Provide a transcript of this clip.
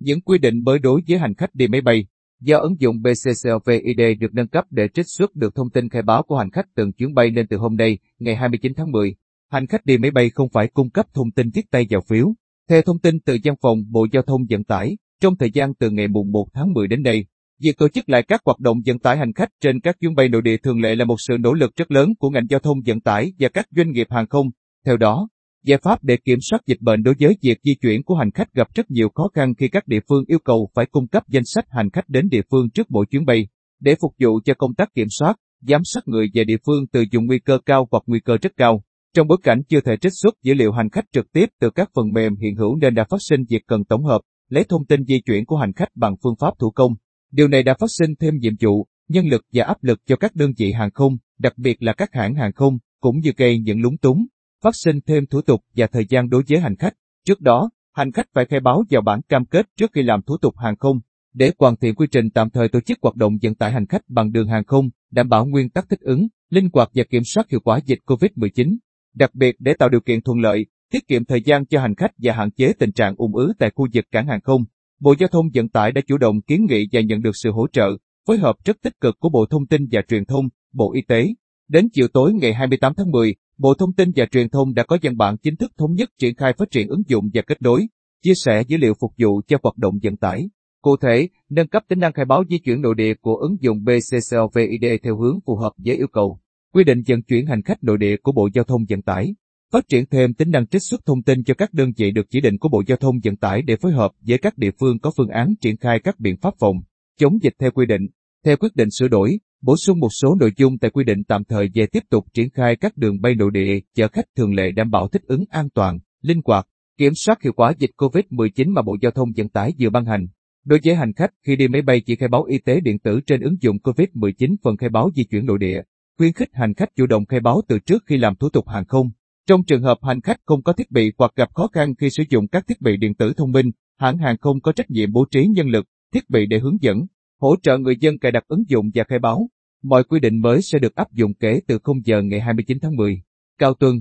Những quy định mới đối với hành khách đi máy bay do ứng dụng BCCOVID được nâng cấp để trích xuất được thông tin khai báo của hành khách từng chuyến bay nên từ hôm nay, ngày 29 tháng 10, hành khách đi máy bay không phải cung cấp thông tin viết tay vào phiếu. Theo thông tin từ văn phòng Bộ Giao thông Vận tải, trong thời gian từ ngày mùng 1 tháng 10 đến nay, việc tổ chức lại các hoạt động vận tải hành khách trên các chuyến bay nội địa thường lệ là một sự nỗ lực rất lớn của ngành giao thông vận tải và các doanh nghiệp hàng không. Theo đó, giải pháp để kiểm soát dịch bệnh đối với việc di chuyển của hành khách gặp rất nhiều khó khăn khi các địa phương yêu cầu phải cung cấp danh sách hành khách đến địa phương trước mỗi chuyến bay. Để phục vụ cho công tác kiểm soát, giám sát người về địa phương từ vùng nguy cơ cao hoặc nguy cơ rất cao. Trong bối cảnh chưa thể trích xuất dữ liệu hành khách trực tiếp từ các phần mềm hiện hữu nên đã phát sinh việc cần tổng hợp, lấy thông tin di chuyển của hành khách bằng phương pháp thủ công. Điều này đã phát sinh thêm nhiệm vụ, nhân lực và áp lực cho các đơn vị hàng không, đặc biệt là các hãng hàng không, cũng như gây những lúng túng, phát sinh thêm thủ tục và thời gian đối với hành khách. Trước đó, hành khách phải khai báo vào bản cam kết trước khi làm thủ tục hàng không, để hoàn thiện quy trình tạm thời tổ chức hoạt động vận tải hành khách bằng đường hàng không, đảm bảo nguyên tắc thích ứng, linh hoạt và kiểm soát hiệu quả dịch COVID-19. Đặc biệt để tạo điều kiện thuận lợi, tiết kiệm thời gian cho hành khách và hạn chế tình trạng ùn ứ tại khu vực cảng hàng không, Bộ Giao thông Vận tải đã chủ động kiến nghị và nhận được sự hỗ trợ, phối hợp rất tích cực của Bộ Thông tin và Truyền thông, Bộ Y tế. Đến chiều tối ngày 28 tháng 10, Bộ Thông tin và Truyền thông đã có văn bản chính thức thống nhất triển khai phát triển ứng dụng và kết nối, chia sẻ dữ liệu phục vụ cho hoạt động vận tải. Cụ thể, nâng cấp tính năng khai báo di chuyển nội địa của ứng dụng BCCOVID theo hướng phù hợp với yêu cầu, quy định vận chuyển hành khách nội địa của Bộ Giao thông Vận tải. Phát triển thêm tính năng trích xuất thông tin cho các đơn vị được chỉ định của Bộ Giao thông Vận tải để phối hợp với các địa phương có phương án triển khai các biện pháp phòng, chống dịch theo quy định. Theo quyết định sửa đổi, bổ sung một số nội dung tại quy định tạm thời về tiếp tục triển khai các đường bay nội địa chở khách thường lệ đảm bảo thích ứng an toàn, linh hoạt, kiểm soát hiệu quả dịch COVID-19 mà Bộ Giao thông Vận tải vừa ban hành. Đối với hành khách khi đi máy bay chỉ khai báo y tế điện tử trên ứng dụng COVID-19 phần khai báo di chuyển nội địa, khuyến khích hành khách chủ động khai báo từ trước khi làm thủ tục hàng không. Trong trường hợp hành khách không có thiết bị hoặc gặp khó khăn khi sử dụng các thiết bị điện tử thông minh, hãng hàng không có trách nhiệm bố trí nhân lực, thiết bị để hướng dẫn, hỗ trợ người dân cài đặt ứng dụng và khai báo. Mọi quy định mới sẽ được áp dụng kể từ 0 giờ ngày 29 tháng 10. Cao Tuân